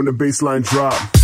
when the bassline drop.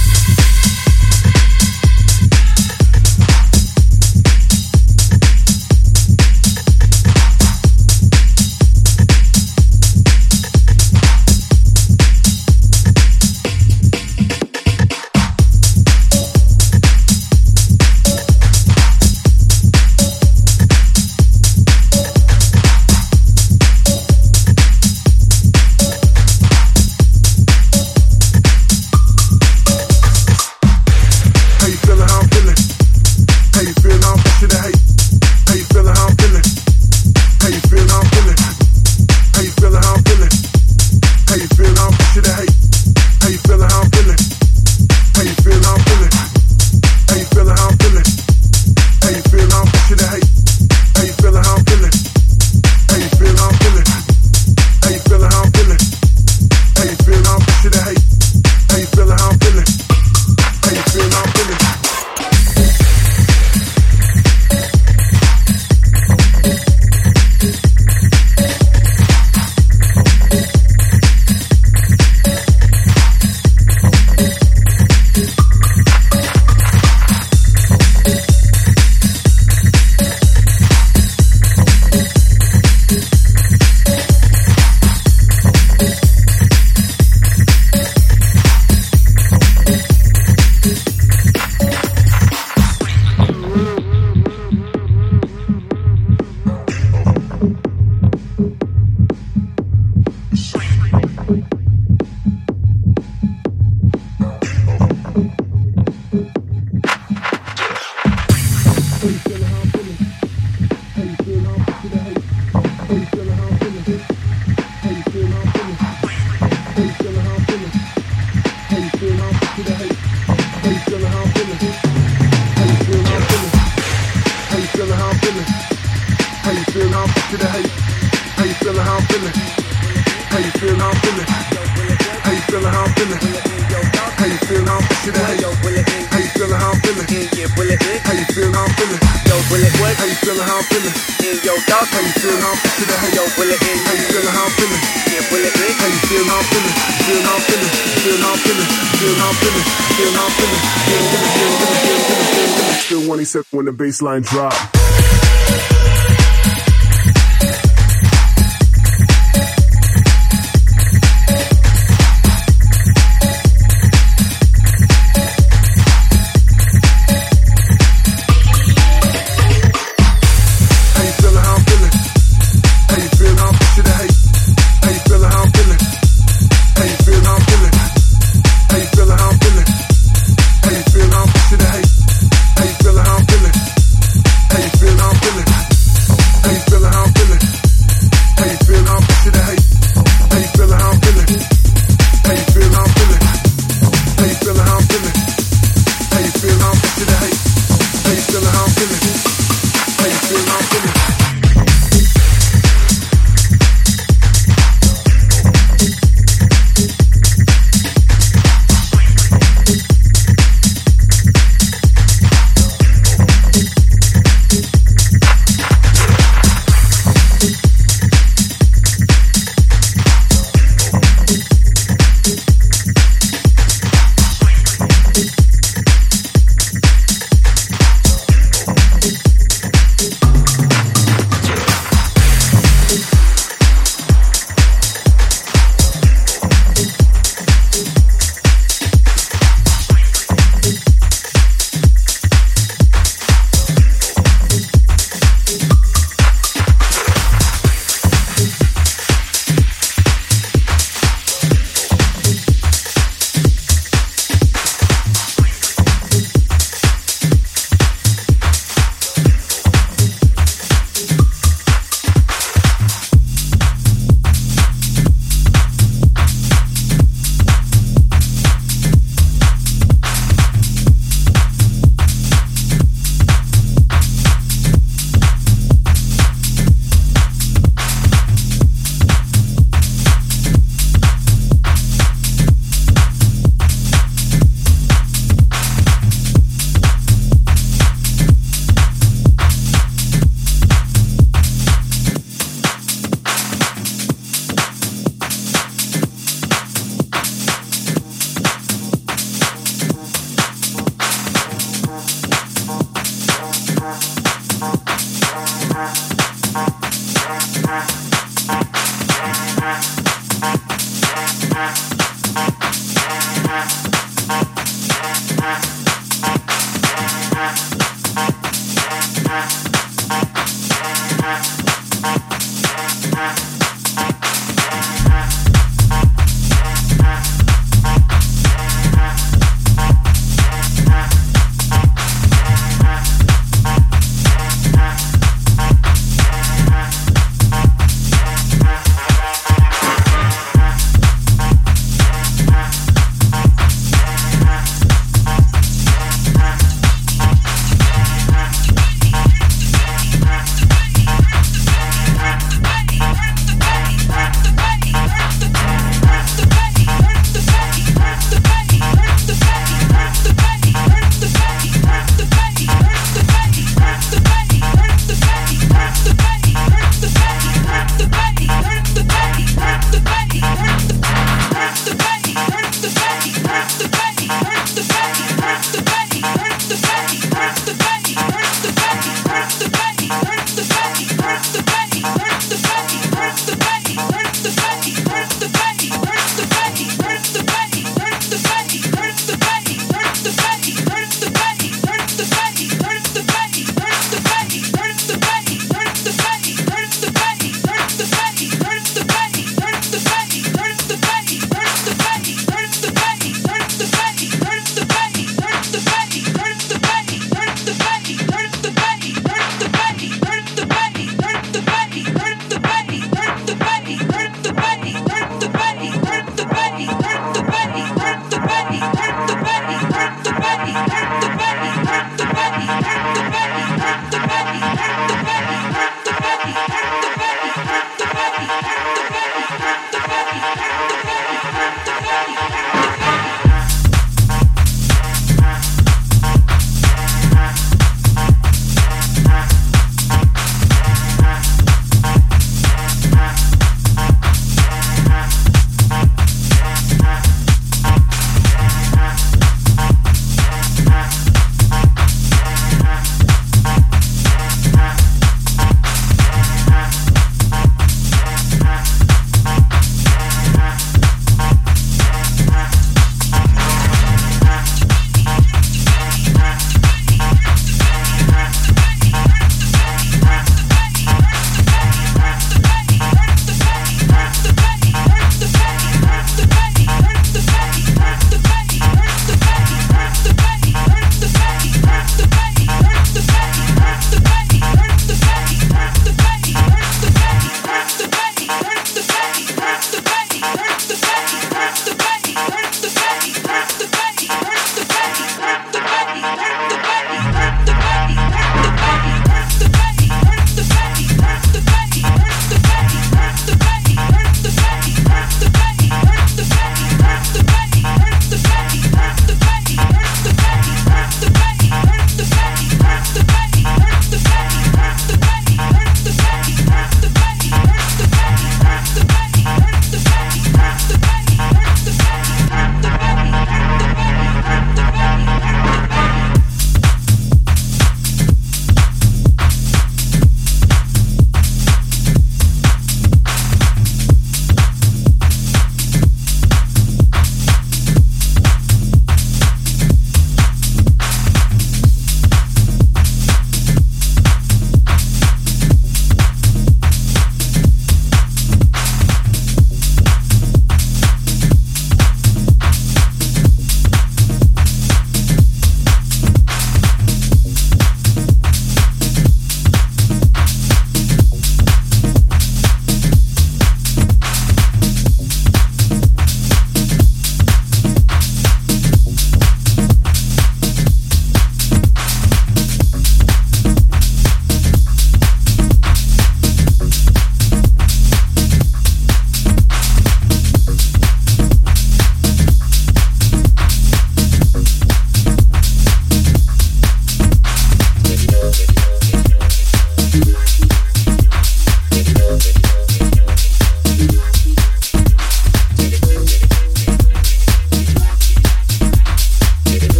bassline drop.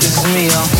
This is me, yo.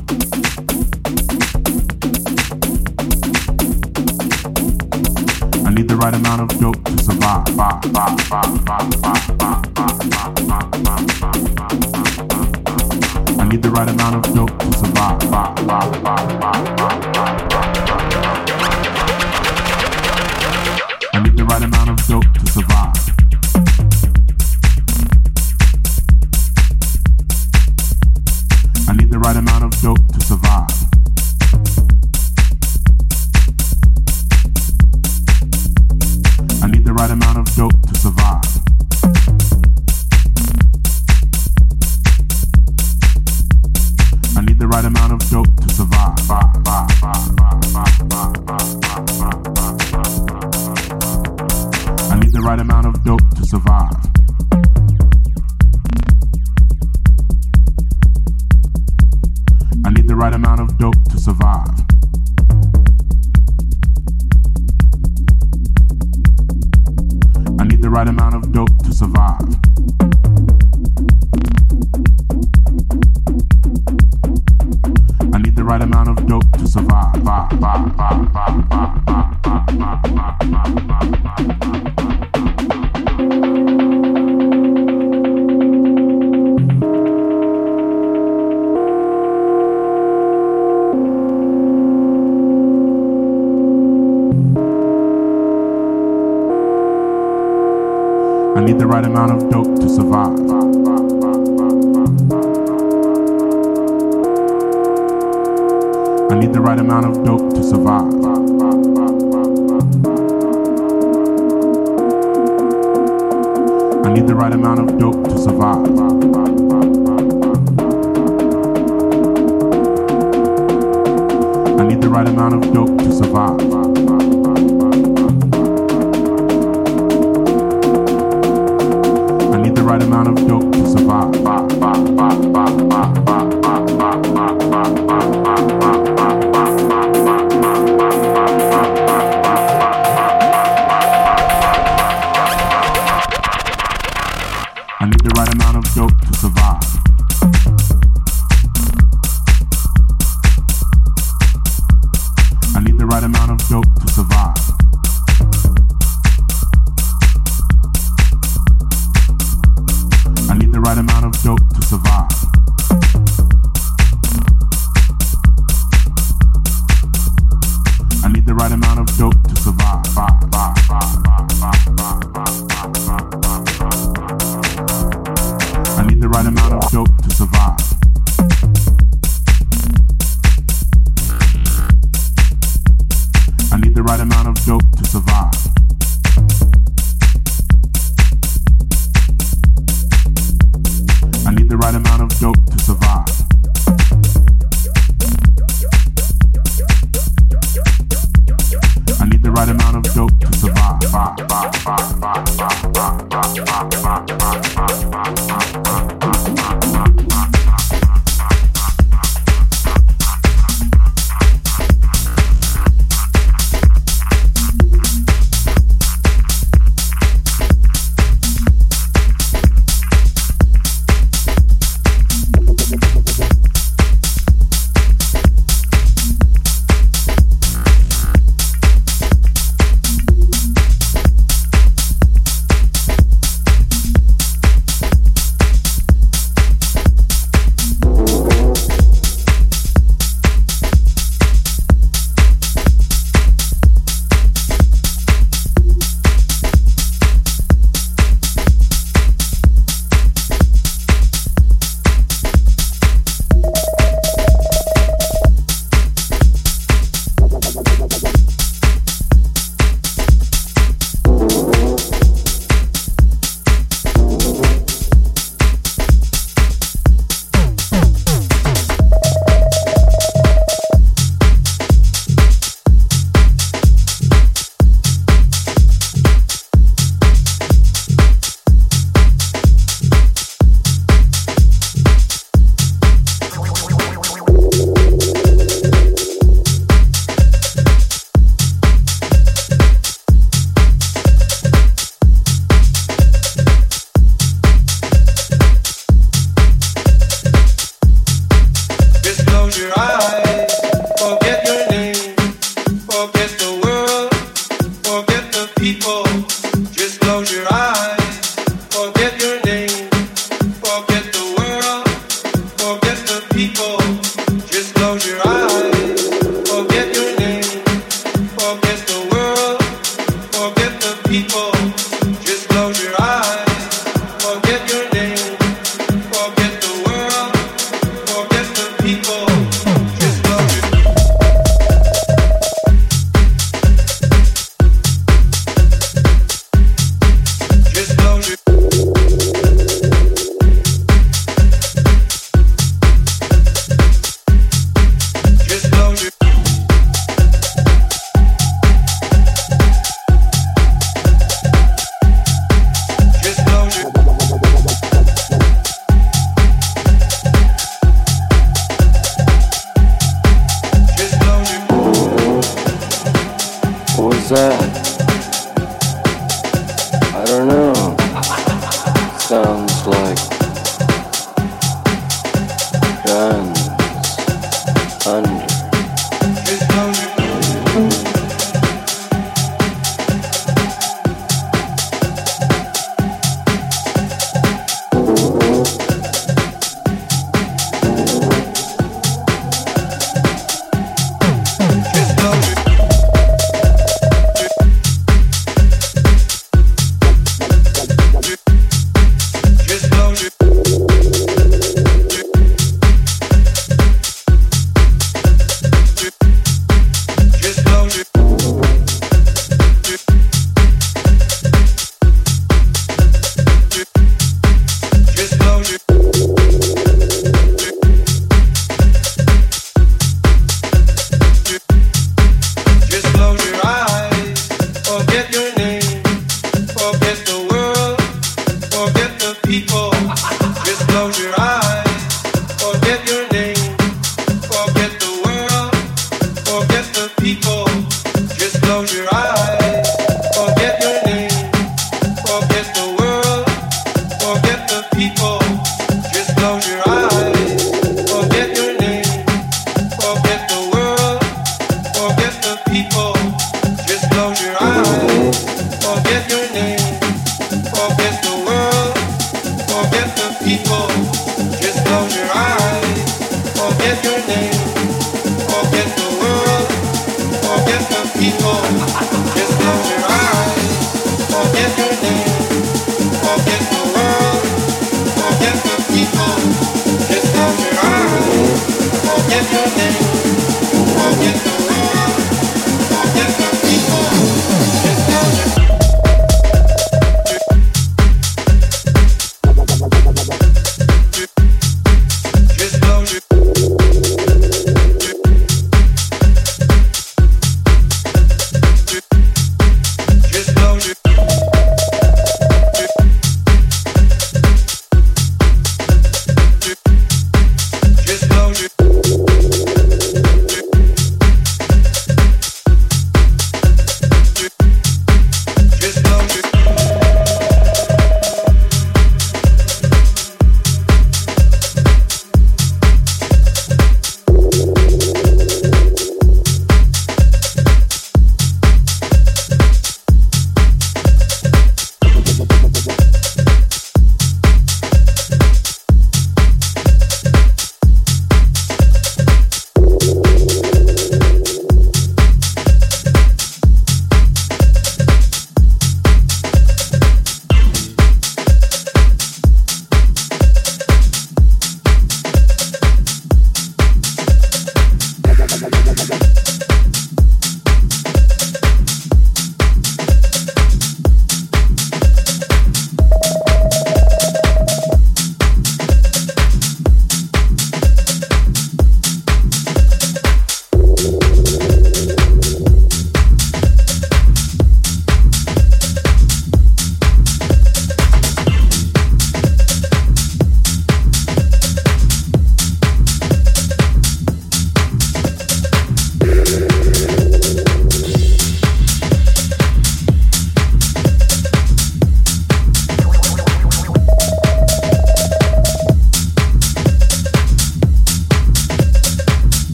right amount of dope to survive. I need the right amount of dope to survive. right amount of dope to survive. I need the right amount of dope to survive.